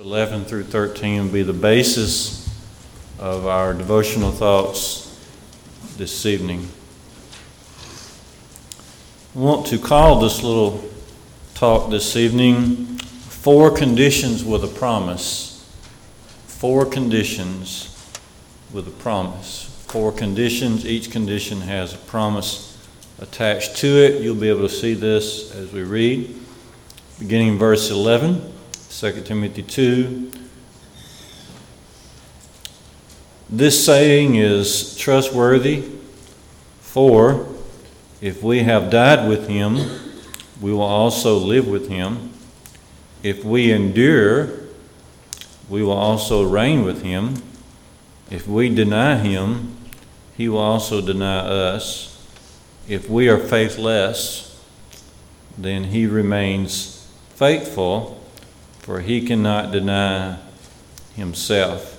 11 through 13 will be the basis of our devotional thoughts this evening. I want to call this little talk this evening Four Conditions with a Promise. Four Conditions with a Promise. Four conditions, each condition has a promise attached to it. You'll be able to see this as we read. Beginning in verse 11. 2 Timothy 2. This saying is trustworthy, for if we have died with him, we will also live with him. If we endure, we will also reign with him. If we deny him, he will also deny us. If we are faithless, then he remains faithful for he cannot deny himself.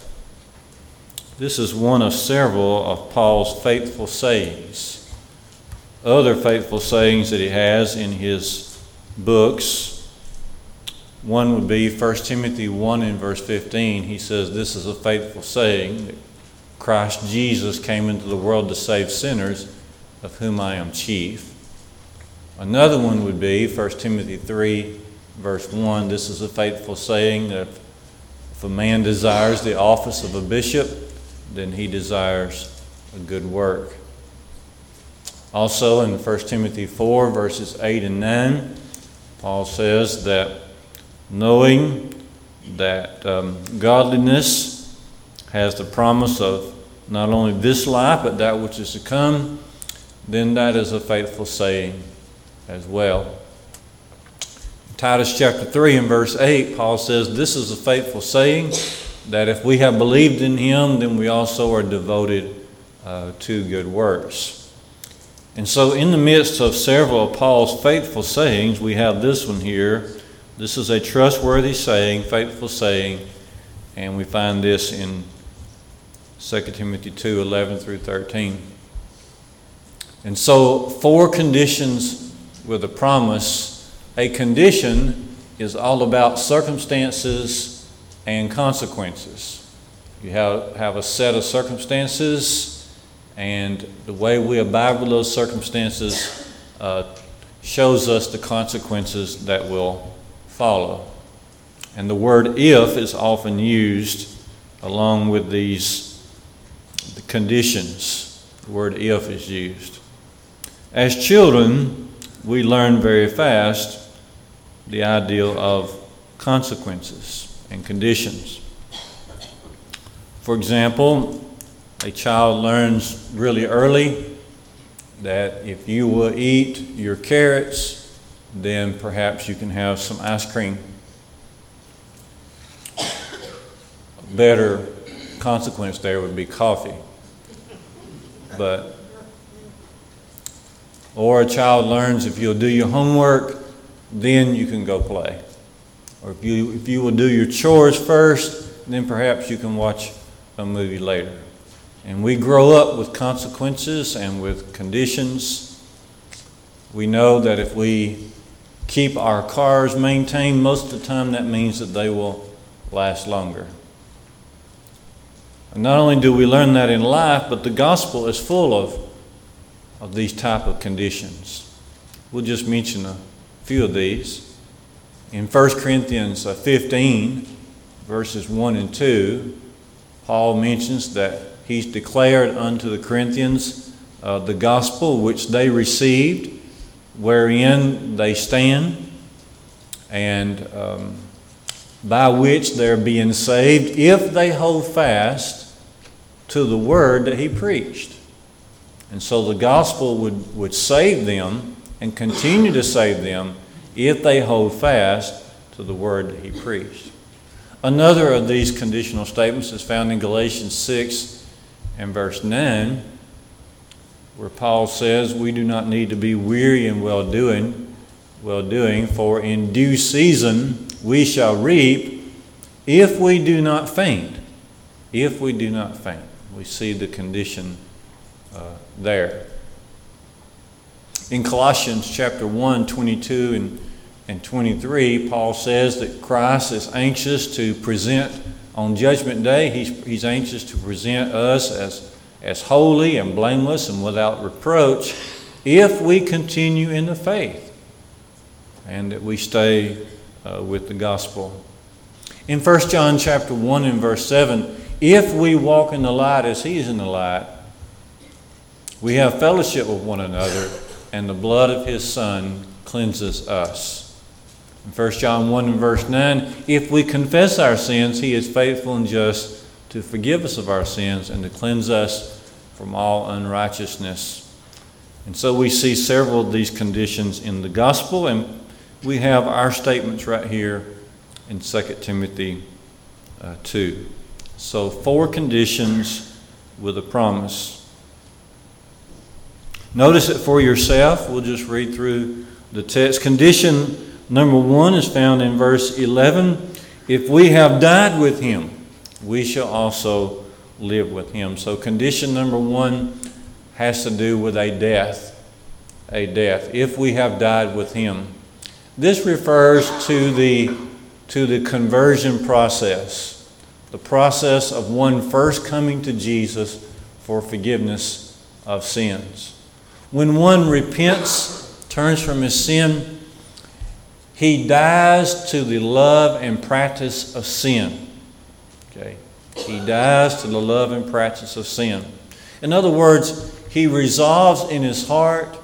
This is one of several of Paul's faithful sayings. Other faithful sayings that he has in his books. One would be 1 Timothy 1 in verse 15. He says, This is a faithful saying that Christ Jesus came into the world to save sinners, of whom I am chief. Another one would be 1 Timothy 3 verse 1 this is a faithful saying that if a man desires the office of a bishop, then he desires a good work. Also in 1 Timothy 4, verses 8 and 9, Paul says that knowing that um, godliness has the promise of not only this life, but that which is to come, then that is a faithful saying as well. Titus chapter 3 and verse 8, Paul says, This is a faithful saying that if we have believed in him, then we also are devoted uh, to good works. And so, in the midst of several of Paul's faithful sayings, we have this one here. This is a trustworthy saying, faithful saying, and we find this in 2 Timothy 2 11 through 13. And so, four conditions with a promise a condition is all about circumstances and consequences. You have, have a set of circumstances, and the way we abide with those circumstances uh, shows us the consequences that will follow. And the word if is often used along with these the conditions. The word if is used. As children, we learn very fast the idea of consequences and conditions. For example, a child learns really early that if you will eat your carrots, then perhaps you can have some ice cream. A better consequence there would be coffee. But, or a child learns if you'll do your homework, then you can go play. Or if you, if you will do your chores first, then perhaps you can watch a movie later. And we grow up with consequences and with conditions. We know that if we keep our cars maintained, most of the time that means that they will last longer. And not only do we learn that in life, but the gospel is full of, of these type of conditions. We'll just mention a few of these. In 1 Corinthians uh, 15, verses 1 and 2, Paul mentions that he's declared unto the Corinthians uh, the gospel which they received, wherein they stand, and um, by which they're being saved if they hold fast to the word that he preached. And so the gospel would, would save them and continue to save them if they hold fast to the word that he preached. Another of these conditional statements is found in Galatians 6 and verse 9, where Paul says, We do not need to be weary in well doing, well doing, for in due season we shall reap if we do not faint. If we do not faint. We see the condition uh, there in Colossians chapter 1, 22 and and 23, Paul says that Christ is anxious to present on Judgment Day, he's, he's anxious to present us as, as holy and blameless and without reproach if we continue in the faith and that we stay uh, with the gospel. In 1 John chapter 1 and verse 7, if we walk in the light as he is in the light, we have fellowship with one another, and the blood of his Son cleanses us. In 1 John 1 and verse 9, if we confess our sins, he is faithful and just to forgive us of our sins and to cleanse us from all unrighteousness. And so we see several of these conditions in the gospel, and we have our statements right here in 2 Timothy uh, 2. So, four conditions with a promise. Notice it for yourself. We'll just read through the text. Condition number one is found in verse 11. If we have died with him, we shall also live with him. So, condition number one has to do with a death. A death. If we have died with him. This refers to the, to the conversion process, the process of one first coming to Jesus for forgiveness of sins. When one repents, turns from his sin, he dies to the love and practice of sin. Okay? He dies to the love and practice of sin. In other words, he resolves in his heart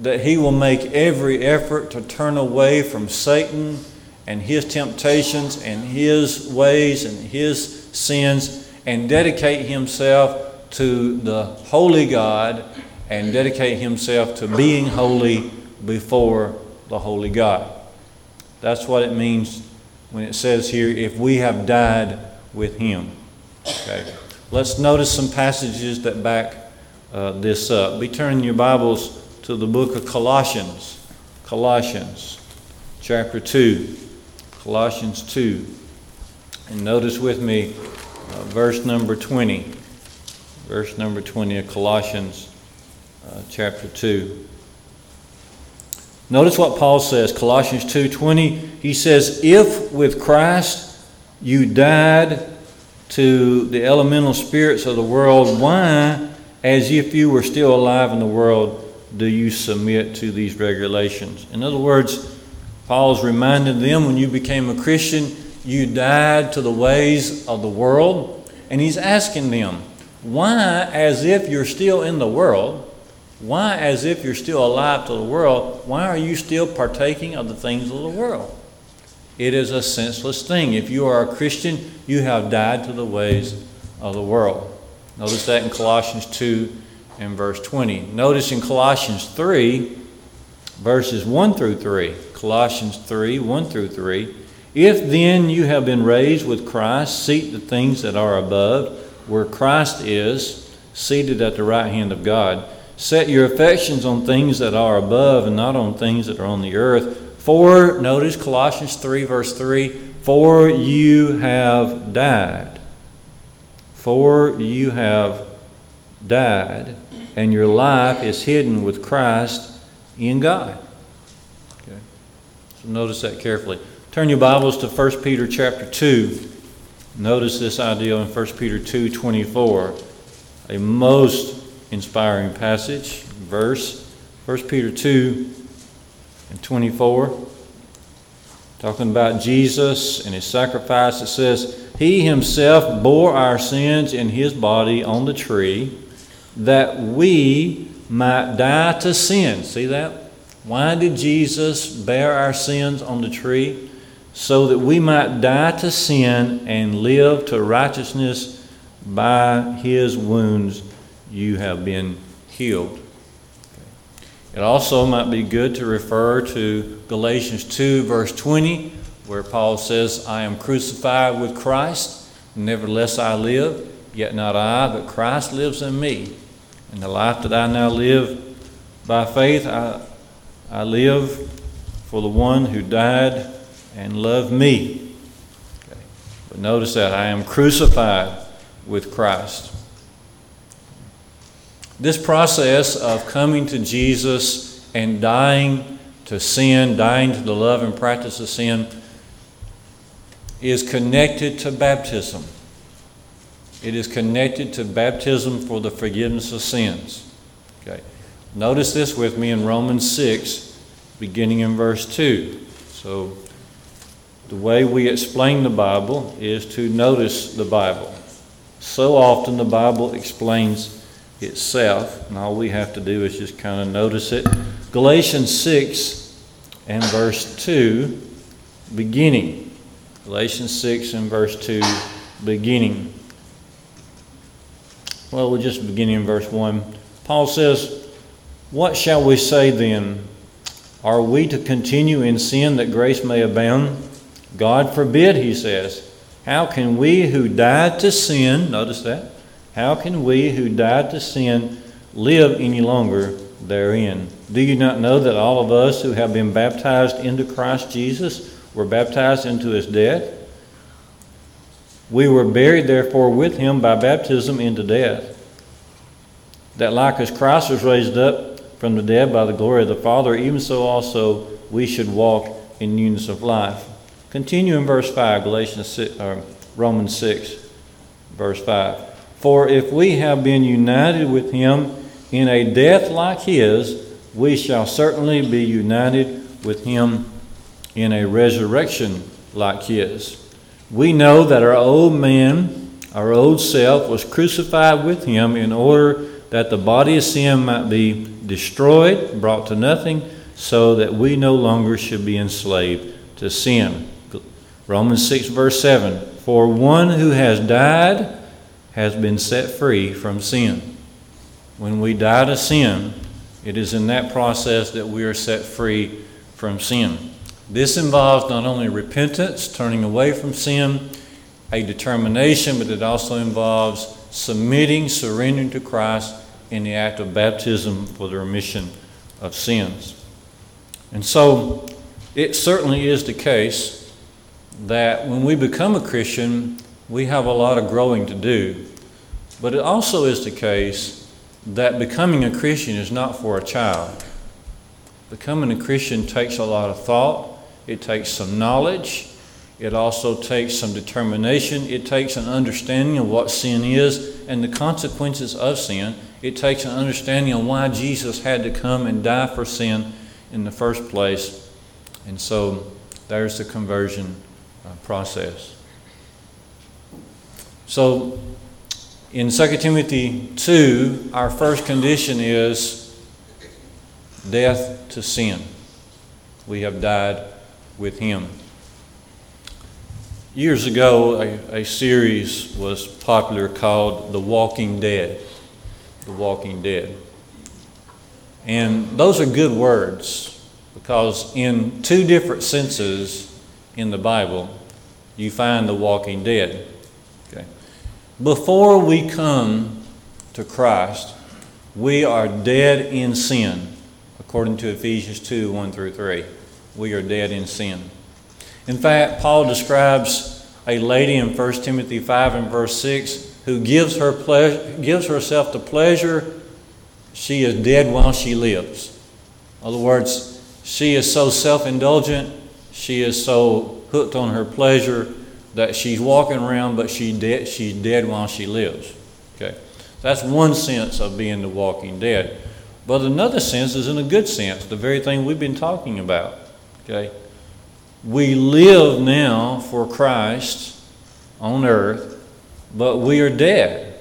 that he will make every effort to turn away from Satan and his temptations and his ways and his sins and dedicate himself to the holy God and dedicate himself to being holy before the holy God. That's what it means when it says here, if we have died with him. Okay. Let's notice some passages that back uh, this up. Be turning your Bibles to the book of Colossians. Colossians chapter 2. Colossians 2. And notice with me uh, verse number 20. Verse number 20 of Colossians uh, chapter 2. Notice what Paul says, Colossians 2:20. He says, "If with Christ you died to the elemental spirits of the world, why, as if you were still alive in the world, do you submit to these regulations? In other words, Paul's reminding them when you became a Christian, you died to the ways of the world. And he's asking them, why, as if you're still in the world, why, as if you're still alive to the world, why are you still partaking of the things of the world? It is a senseless thing. If you are a Christian, you have died to the ways of the world. Notice that in Colossians 2 and verse 20. Notice in Colossians 3, verses 1 through 3. Colossians 3, 1 through 3. If then you have been raised with Christ, seek the things that are above, where Christ is, seated at the right hand of God. Set your affections on things that are above and not on things that are on the earth. For, notice Colossians 3, verse 3 For you have died. For you have died and your life is hidden with Christ in God. Okay. So notice that carefully. Turn your Bibles to 1 Peter chapter 2. Notice this idea in 1 Peter 2 24. A most inspiring passage, verse. 1 Peter 2 and 24. Talking about Jesus and his sacrifice, it says, He himself bore our sins in his body on the tree that we might die to sin. See that? Why did Jesus bear our sins on the tree? So that we might die to sin and live to righteousness. By his wounds you have been healed. It also might be good to refer to Galatians 2, verse 20, where Paul says, I am crucified with Christ, nevertheless I live, yet not I, but Christ lives in me. And the life that I now live by faith, I, I live for the one who died and loved me. Okay. But notice that I am crucified with Christ. This process of coming to Jesus and dying to sin, dying to the love and practice of sin, is connected to baptism. It is connected to baptism for the forgiveness of sins. Okay. Notice this with me in Romans 6, beginning in verse 2. So, the way we explain the Bible is to notice the Bible. So often the Bible explains itself, and all we have to do is just kind of notice it. Galatians 6 and verse 2, beginning. Galatians 6 and verse 2, beginning. Well, we're just beginning in verse 1. Paul says, What shall we say then? Are we to continue in sin that grace may abound? God forbid, he says. How can we who died to sin, notice that, how can we who died to sin live any longer therein? Do you not know that all of us who have been baptized into Christ Jesus were baptized into his death. We were buried, therefore, with him by baptism into death. That like as Christ was raised up from the dead by the glory of the Father, even so also we should walk in newness of life. Continue in verse 5, Galatians 6, or Romans 6, verse 5. For if we have been united with him in a death like his, we shall certainly be united with him in a resurrection like his. We know that our old man, our old self, was crucified with him in order that the body of sin might be destroyed, brought to nothing, so that we no longer should be enslaved to sin. Romans 6, verse 7 For one who has died has been set free from sin. When we die to sin, it is in that process that we are set free from sin. This involves not only repentance, turning away from sin, a determination, but it also involves submitting, surrendering to Christ in the act of baptism for the remission of sins. And so it certainly is the case that when we become a Christian, we have a lot of growing to do. But it also is the case that becoming a Christian is not for a child. Becoming a Christian takes a lot of thought, it takes some knowledge. It also takes some determination. It takes an understanding of what sin is and the consequences of sin. It takes an understanding of why Jesus had to come and die for sin in the first place. And so there's the conversion uh, process. So in 2 Timothy 2, our first condition is death to sin. We have died with him. Years ago, a, a, series was popular called The Walking Dead. The Walking Dead. And those are good words because, in two different senses in the Bible, you find the walking dead. Before we come to Christ, we are dead in sin, according to Ephesians 2 1 through 3 we are dead in sin. In fact, Paul describes a lady in 1 Timothy 5 and verse 6 who gives, her ple- gives herself the pleasure she is dead while she lives. In other words, she is so self indulgent, she is so hooked on her pleasure that she's walking around, but she de- she's dead while she lives. Okay? That's one sense of being the walking dead. But another sense is in a good sense, the very thing we've been talking about. Okay? We live now for Christ on earth, but we are dead.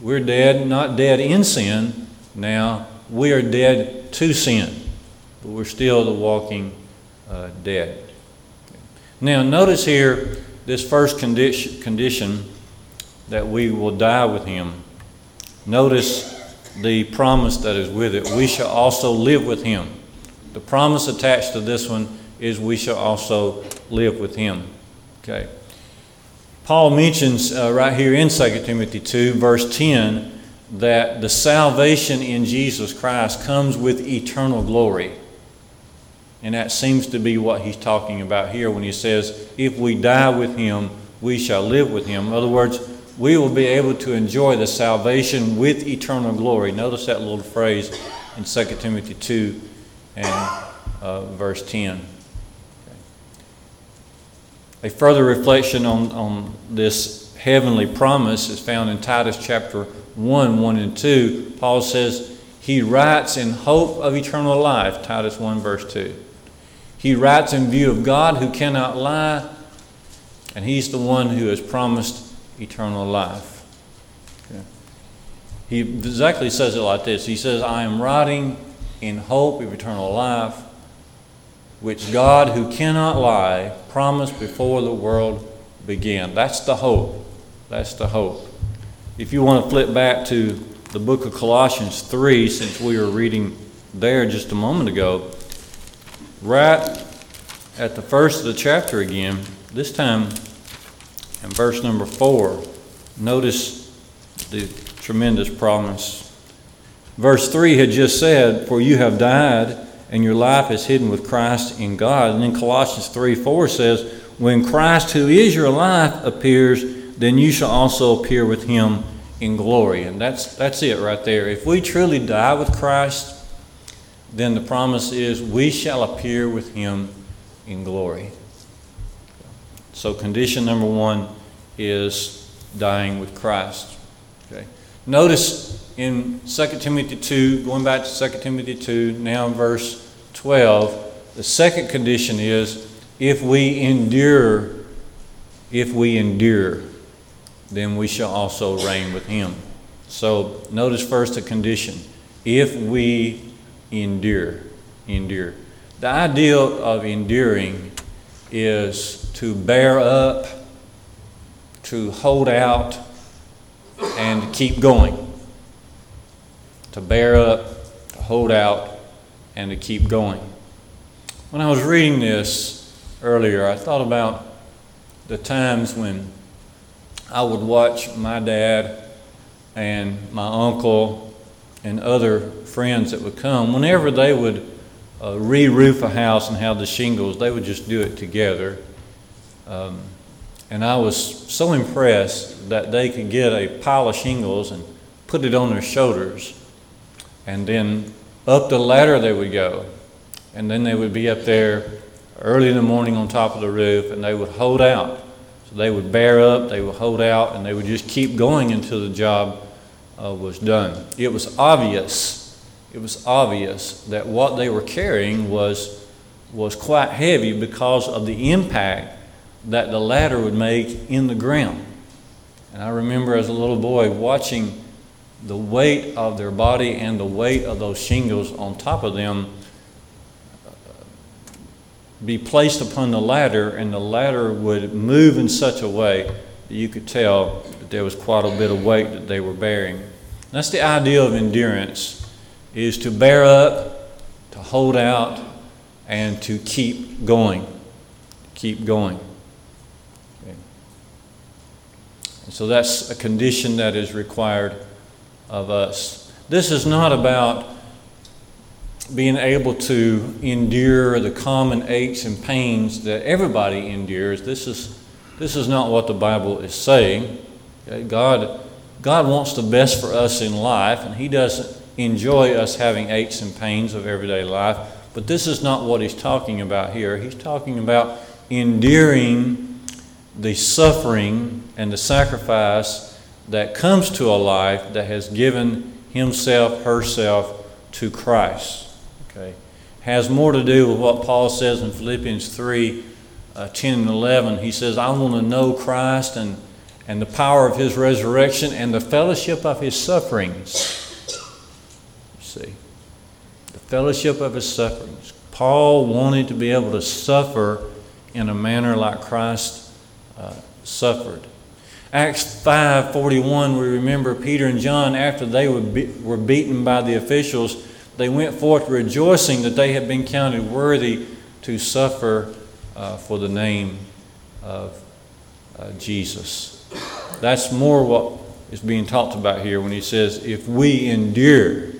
We're dead, not dead in sin. Now, we are dead to sin, but we're still the walking uh, dead. Now, notice here this first condition, condition that we will die with Him. Notice the promise that is with it. We shall also live with Him. The promise attached to this one is we shall also live with him. Okay. Paul mentions uh, right here in 2 Timothy 2, verse 10, that the salvation in Jesus Christ comes with eternal glory. And that seems to be what he's talking about here when he says, if we die with him, we shall live with him. In other words, we will be able to enjoy the salvation with eternal glory. Notice that little phrase in 2 Timothy 2 and uh, verse 10. A further reflection on, on this heavenly promise is found in Titus chapter 1 1 and 2. Paul says, He writes in hope of eternal life, Titus 1 verse 2. He writes in view of God who cannot lie, and He's the one who has promised eternal life. Okay. He exactly says it like this He says, I am writing in hope of eternal life which God, who cannot lie, promised before the world began. That's the hope. That's the hope. If you want to flip back to the book of Colossians 3, since we were reading there just a moment ago, right at the first of the chapter again, this time in verse number 4, notice the tremendous promise. Verse 3 had just said, For you have died and your life is hidden with Christ in God. And then Colossians 3 4 says, When Christ, who is your life, appears, then you shall also appear with him in glory. And that's, that's it right there. If we truly die with Christ, then the promise is we shall appear with him in glory. So, condition number one is dying with Christ. Okay. Notice in 2 Timothy 2, going back to 2 Timothy 2, now in verse 12, the second condition is if we endure, if we endure, then we shall also reign with him. So notice first the condition if we endure, endure. The idea of enduring is to bear up, to hold out, and to keep going to bear up, to hold out, and to keep going. When I was reading this earlier, I thought about the times when I would watch my dad and my uncle and other friends that would come, whenever they would uh, re roof a house and have the shingles, they would just do it together. Um, and I was so impressed that they could get a pile of shingles and put it on their shoulders and then up the ladder they would go. And then they would be up there early in the morning on top of the roof and they would hold out. So they would bear up, they would hold out, and they would just keep going until the job uh, was done. It was obvious, it was obvious that what they were carrying was, was quite heavy because of the impact that the ladder would make in the ground. And I remember as a little boy watching the weight of their body and the weight of those shingles on top of them uh, be placed upon the ladder, and the ladder would move in such a way that you could tell that there was quite a bit of weight that they were bearing. That's the idea of endurance is to bear up, to hold out, and to keep going. Keep going. Okay. So that's a condition that is required of us. This is not about being able to endure the common aches and pains that everybody endures. This is, this is not what the Bible is saying. God, God wants the best for us in life, and He doesn't enjoy us having aches and pains of everyday life. But this is not what He's talking about here. He's talking about enduring the suffering and the sacrifice that comes to a life that has given himself, herself to Christ. Okay? Has more to do with what Paul says in Philippians 3 uh, 10 and 11. He says, I want to know Christ and, and the power of his resurrection and the fellowship of his sufferings. See, the fellowship of his sufferings. Paul wanted to be able to suffer in a manner like Christ uh, suffered. Acts 5:41 we remember Peter and John after they were, be, were beaten by the officials they went forth rejoicing that they had been counted worthy to suffer uh, for the name of uh, Jesus. That's more what is being talked about here when he says, if we endure,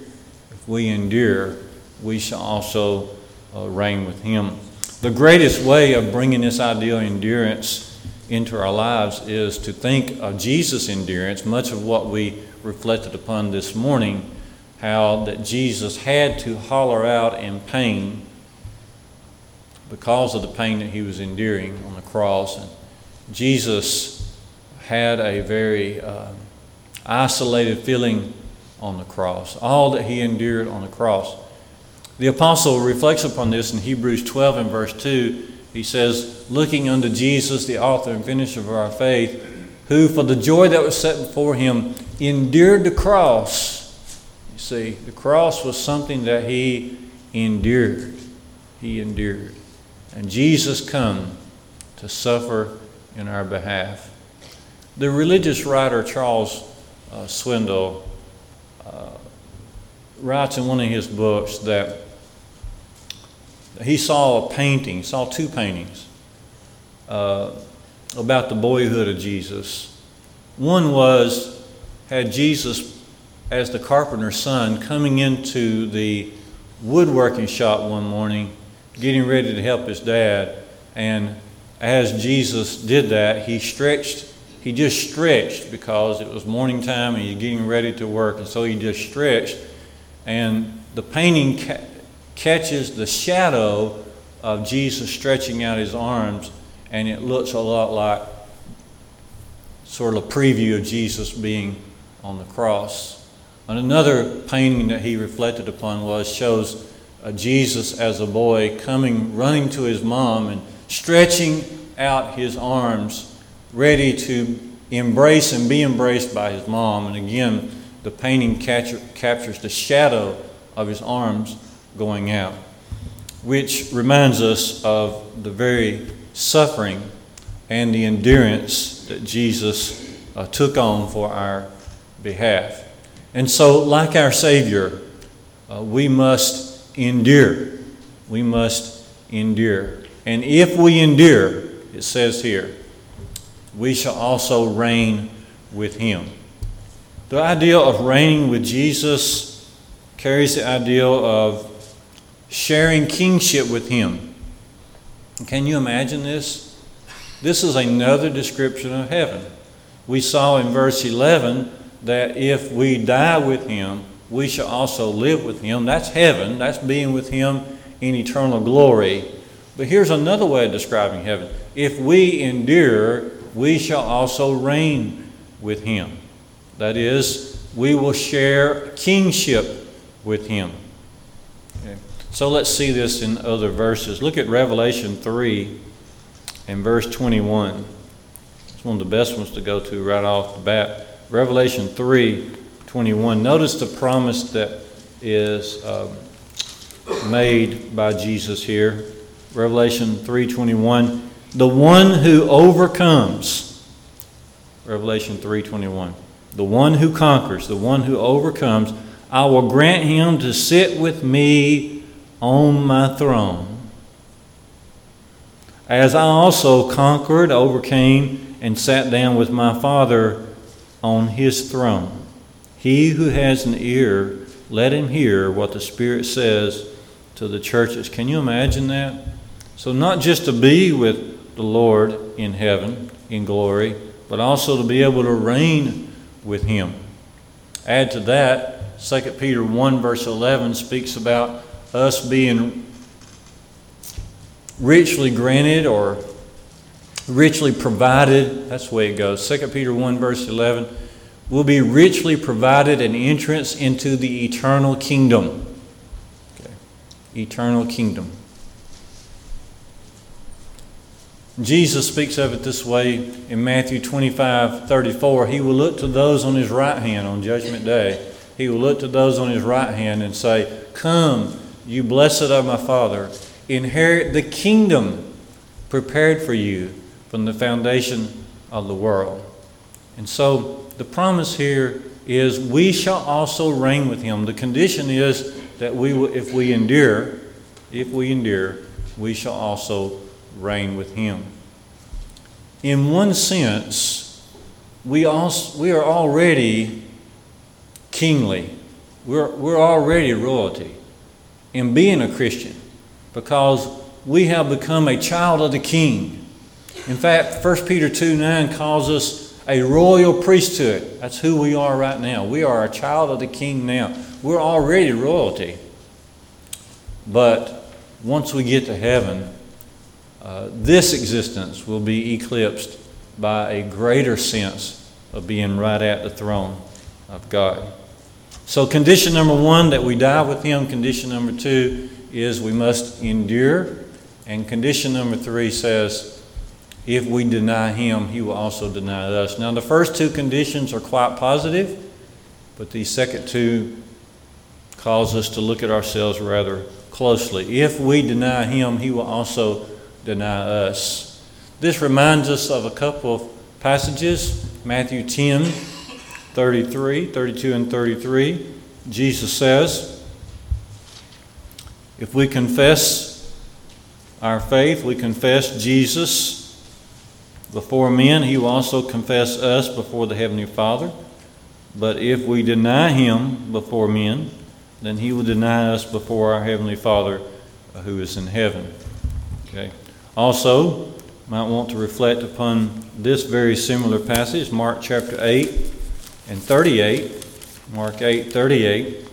we endure, we shall also uh, reign with him. The greatest way of bringing this idea of endurance into our lives is to think of Jesus' endurance, much of what we reflected upon this morning, how that Jesus had to holler out in pain because of the pain that he was enduring on the cross. And Jesus had a very uh, isolated feeling on the cross, all that he endured on the cross. The apostle reflects upon this in Hebrews 12 and verse 2. He says, Looking unto Jesus, the author and finisher of our faith, who for the joy that was set before him endured the cross. You see, the cross was something that he endured. He endured. And Jesus come to suffer in our behalf. The religious writer Charles uh, Swindoll writes in one of his books that he saw a painting, saw two paintings uh, about the boyhood of Jesus. One was had Jesus as the carpenter's son coming into the woodworking shop one morning, getting ready to help his dad, and as Jesus did that, he stretched he just stretched because it was morning time and he's getting ready to work, and so he just stretched. And the painting ca- catches the shadow of Jesus stretching out his arms, and it looks a lot like sort of a preview of Jesus being on the cross. And another painting that he reflected upon was shows uh, Jesus as a boy coming, running to his mom, and stretching out his arms ready to embrace and be embraced by his mom. And again, the painting capture, captures the shadow of his arms going out, which reminds us of the very suffering and the endurance that Jesus uh, took on for our behalf. And so, like our Savior, uh, we must endure. We must endure. And if we endure, it says here, we shall also reign with him. The idea of reigning with Jesus carries the idea of sharing kingship with him. Can you imagine this? This is another description of heaven. We saw in verse 11 that if we die with him, we shall also live with him. That's heaven, that's being with him in eternal glory. But here's another way of describing heaven if we endure we shall also reign with him. That is, we will share kingship with him. Okay. So let's see this in other verses. Look at Revelation 3 and verse 21. It's one of the best ones to go to right off the bat. Revelation 3 21. Notice the promise that is um, made by Jesus here. Revelation 3:21 the one who overcomes revelation 3.21 the one who conquers the one who overcomes i will grant him to sit with me on my throne. As i also conquered overcame and sat down with my father on his throne. He who has an ear let him hear what the spirit says to the churches. Can you imagine that? So not just to be with the Lord in heaven in glory, but also to be able to reign with Him. Add to that, 2 Peter 1, verse 11 speaks about us being richly granted or richly provided. That's the way it goes. 2 Peter 1, verse 11 will be richly provided an entrance into the eternal kingdom. Okay. Eternal kingdom. Jesus speaks of it this way in Matthew 25 34. He will look to those on his right hand on Judgment Day. He will look to those on his right hand and say, Come, you blessed of my Father, inherit the kingdom prepared for you from the foundation of the world. And so the promise here is we shall also reign with him. The condition is that we will, if we endure, if we endure, we shall also reign with him. In one sense, we, also, we are already kingly. We're, we're already royalty in being a Christian because we have become a child of the king. In fact, 1 Peter 2 9 calls us a royal priesthood. That's who we are right now. We are a child of the king now. We're already royalty. But once we get to heaven, uh, this existence will be eclipsed by a greater sense of being right at the throne of God. So, condition number one, that we die with Him. Condition number two is we must endure. And condition number three says, if we deny Him, He will also deny us. Now, the first two conditions are quite positive, but the second two cause us to look at ourselves rather closely. If we deny Him, He will also deny us. This reminds us of a couple of passages Matthew 10 33, 32, and 33. Jesus says, If we confess our faith, we confess Jesus before men, he will also confess us before the Heavenly Father. But if we deny him before men, then he will deny us before our Heavenly Father who is in heaven. Okay. Also, might want to reflect upon this very similar passage, Mark chapter 8 and 38. Mark 8, 38.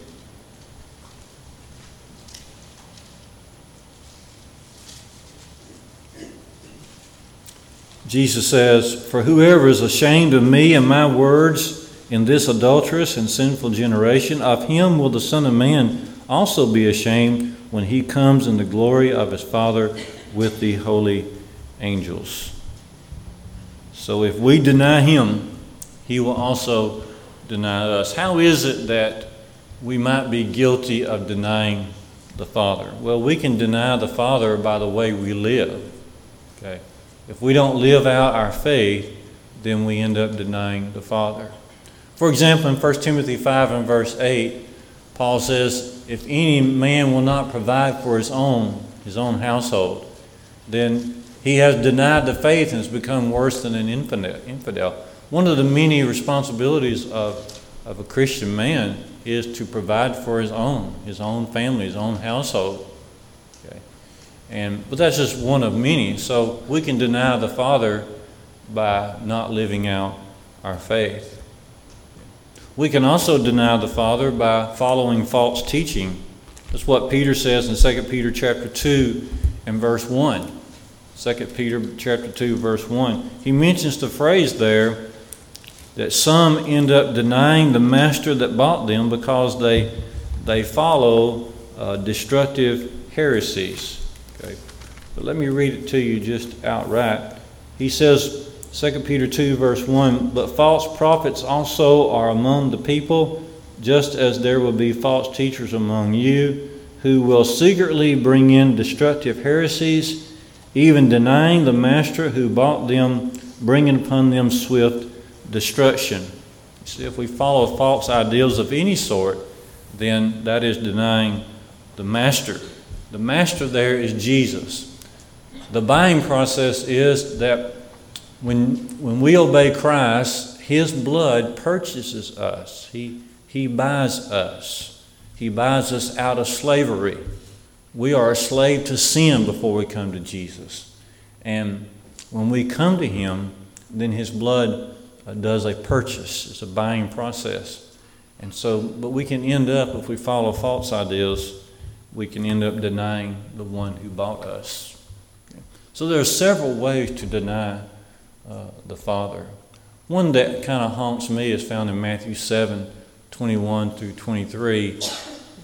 Jesus says, For whoever is ashamed of me and my words in this adulterous and sinful generation, of him will the Son of Man also be ashamed when he comes in the glory of his Father with the holy angels. So if we deny him, he will also deny us. How is it that we might be guilty of denying the Father? Well, we can deny the Father by the way we live. Okay. If we don't live out our faith, then we end up denying the Father. For example, in 1 Timothy 5 and verse 8, Paul says, If any man will not provide for his own, his own household, then he has denied the faith and has become worse than an infidel. One of the many responsibilities of, of a Christian man is to provide for his own, his own family, his own household. Okay? And, but that's just one of many. So we can deny the Father by not living out our faith. We can also deny the Father by following false teaching. That's what Peter says in 2 Peter chapter 2 and verse 1. 2 Peter chapter 2 verse 1. He mentions the phrase there that some end up denying the master that bought them because they they follow uh, destructive heresies. But let me read it to you just outright. He says, 2 Peter 2, verse 1 But false prophets also are among the people, just as there will be false teachers among you, who will secretly bring in destructive heresies, even denying the master who bought them, bringing upon them swift destruction. See, if we follow false ideals of any sort, then that is denying the master. The master there is Jesus. The buying process is that when, when we obey Christ, His blood purchases us. He, he buys us. He buys us out of slavery. We are a slave to sin before we come to Jesus. And when we come to Him, then His blood uh, does a purchase. It's a buying process. And so, but we can end up, if we follow false ideas, we can end up denying the one who bought us. So there are several ways to deny uh, the Father. One that kind of haunts me is found in Matthew 7 21 through 23,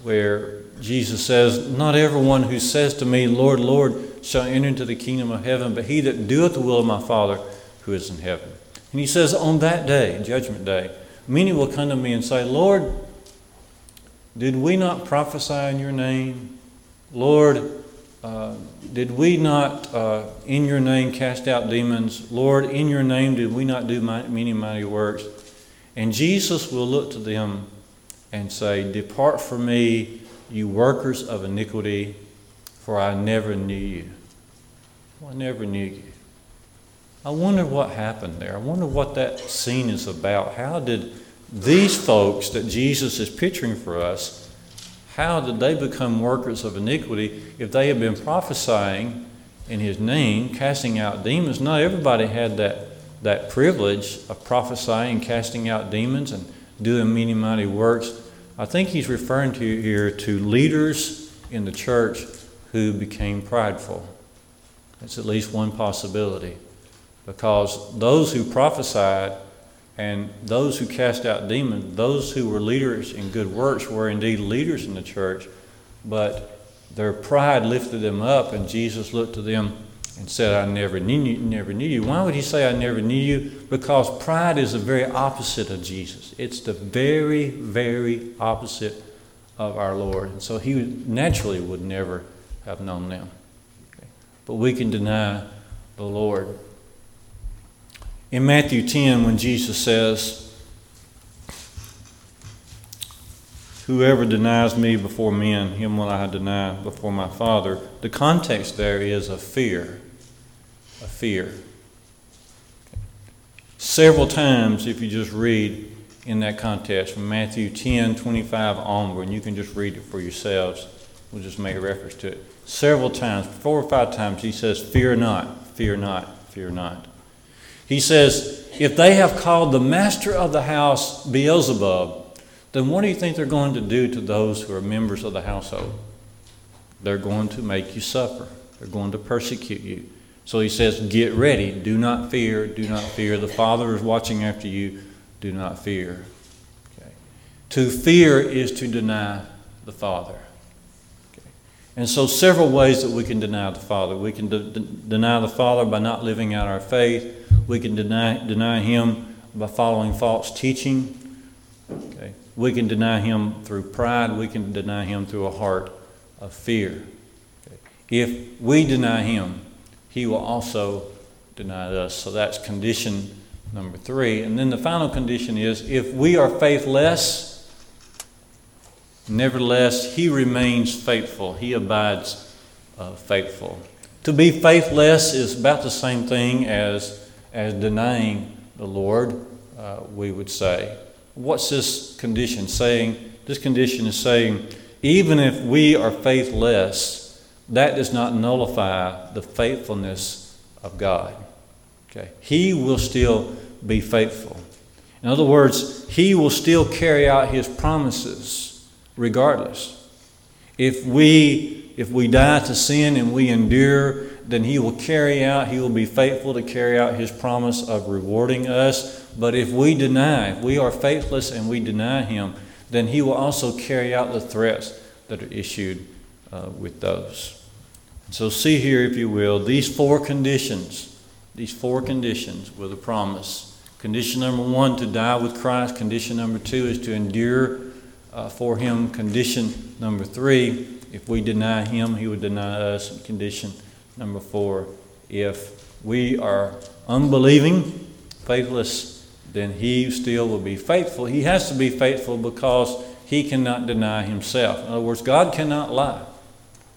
where Jesus says, Not everyone who says to me, Lord, Lord, shall enter into the kingdom of heaven, but he that doeth the will of my Father who is in heaven. And he says, On that day, judgment day, many will come to me and say, Lord, did we not prophesy in your name? Lord, uh, did we not, uh, in your name, cast out demons? Lord, in your name, did we not do many mighty works? And Jesus will look to them and say, Depart from me, you workers of iniquity, for I never knew you. I never knew you. I wonder what happened there. I wonder what that scene is about. How did these folks that Jesus is picturing for us how did they become workers of iniquity if they had been prophesying in his name, casting out demons? Not everybody had that, that privilege of prophesying, casting out demons, and doing many mighty works. I think he's referring to here to leaders in the church who became prideful, That's at least one possibility. Because those who prophesied and those who cast out demons, those who were leaders in good works, were indeed leaders in the church, but their pride lifted them up, and Jesus looked to them and said, I never knew you, never knew you. Why would he say I never knew you? Because pride is the very opposite of Jesus. It's the very, very opposite of our Lord. And so he naturally would never have known them. But we can deny the Lord. In Matthew 10, when Jesus says, Whoever denies me before men, him will I deny before my Father. The context there is a fear. A fear. Several times, if you just read in that context, from Matthew 10 25 onward, and you can just read it for yourselves. We'll just make a reference to it. Several times, four or five times, he says, Fear not, fear not, fear not. He says, If they have called the master of the house Beelzebub, then what do you think they're going to do to those who are members of the household? They're going to make you suffer, they're going to persecute you. So he says, Get ready. Do not fear. Do not fear. The Father is watching after you. Do not fear. Okay. To fear is to deny the Father. Okay. And so, several ways that we can deny the Father. We can de- de- deny the Father by not living out our faith, we can deny, deny Him by following false teaching. Okay. We can deny him through pride. We can deny him through a heart of fear. If we deny him, he will also deny us. So that's condition number three. And then the final condition is if we are faithless, nevertheless, he remains faithful. He abides uh, faithful. To be faithless is about the same thing as, as denying the Lord, uh, we would say. What's this condition saying? This condition is saying, even if we are faithless, that does not nullify the faithfulness of God. Okay? He will still be faithful. In other words, He will still carry out His promises regardless. If we, if we die to sin and we endure, then He will carry out, He will be faithful to carry out His promise of rewarding us but if we deny, if we are faithless and we deny Him, then He will also carry out the threats that are issued uh, with those. So, see here, if you will, these four conditions, these four conditions with a promise. Condition number one, to die with Christ. Condition number two is to endure uh, for Him. Condition number three, if we deny Him, He would deny us. Condition number four, if we are unbelieving, faithless, then he still will be faithful. He has to be faithful because he cannot deny himself. In other words, God cannot lie,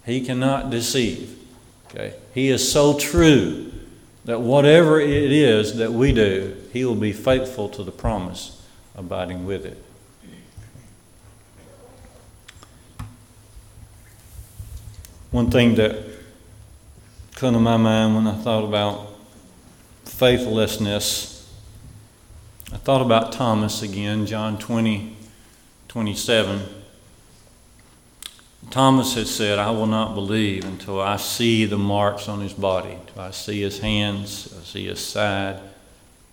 he cannot deceive. Okay? He is so true that whatever it is that we do, he will be faithful to the promise, abiding with it. One thing that come to my mind when I thought about faithlessness I thought about Thomas again, John 20, 27. Thomas had said, I will not believe until I see the marks on his body, until I see his hands, I see his side.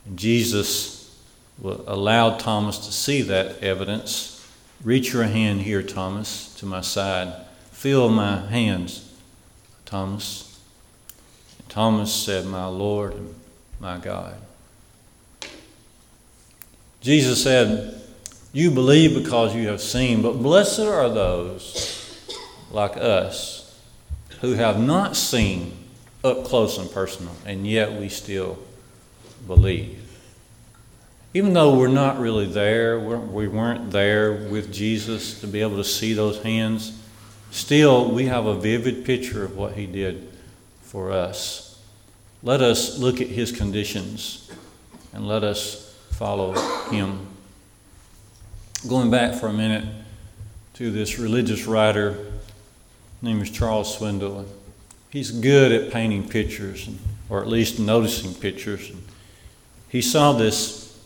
And Jesus allowed Thomas to see that evidence. Reach your hand here, Thomas, to my side. Feel my hands, Thomas. And Thomas said, My Lord and my God. Jesus said, You believe because you have seen, but blessed are those like us who have not seen up close and personal, and yet we still believe. Even though we're not really there, we weren't there with Jesus to be able to see those hands, still we have a vivid picture of what He did for us. Let us look at His conditions and let us follow him. Going back for a minute to this religious writer, name is Charles Swindoll. He's good at painting pictures, or at least noticing pictures. He saw this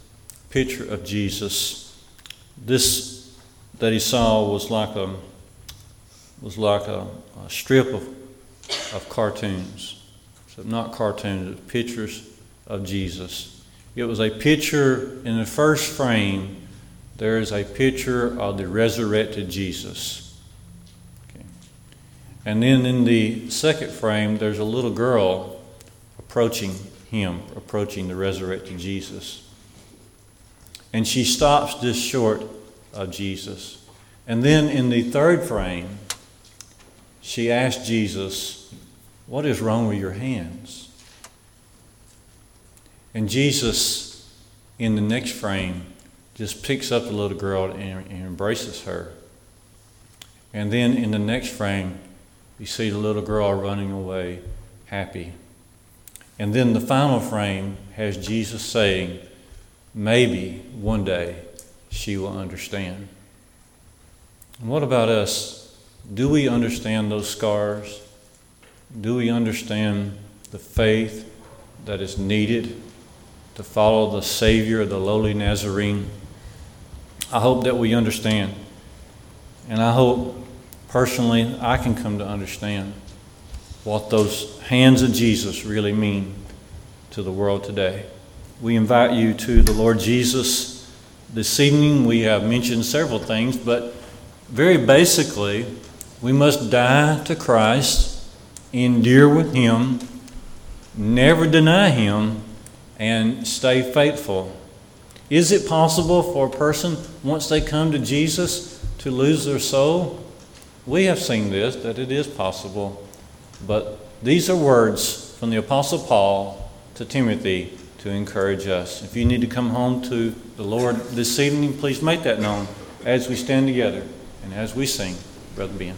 picture of Jesus. This that he saw was like a was like a, a strip of, of cartoons. so not cartoons, pictures of Jesus. It was a picture in the first frame, there is a picture of the resurrected Jesus. And then in the second frame, there's a little girl approaching him, approaching the resurrected Jesus. And she stops just short of Jesus. And then in the third frame, she asks Jesus, What is wrong with your hands? And Jesus, in the next frame, just picks up the little girl and embraces her. And then in the next frame, you see the little girl running away happy. And then the final frame has Jesus saying, Maybe one day she will understand. And what about us? Do we understand those scars? Do we understand the faith that is needed to follow the Savior, the lowly Nazarene? I hope that we understand. And I hope personally I can come to understand what those hands of Jesus really mean to the world today. We invite you to the Lord Jesus this evening. We have mentioned several things, but very basically, we must die to Christ, endure with Him, never deny Him, and stay faithful. Is it possible for a person, once they come to Jesus, to lose their soul? We have seen this, that it is possible. But these are words from the Apostle Paul to Timothy to encourage us. If you need to come home to the Lord this evening, please make that known as we stand together and as we sing. Brother Ben.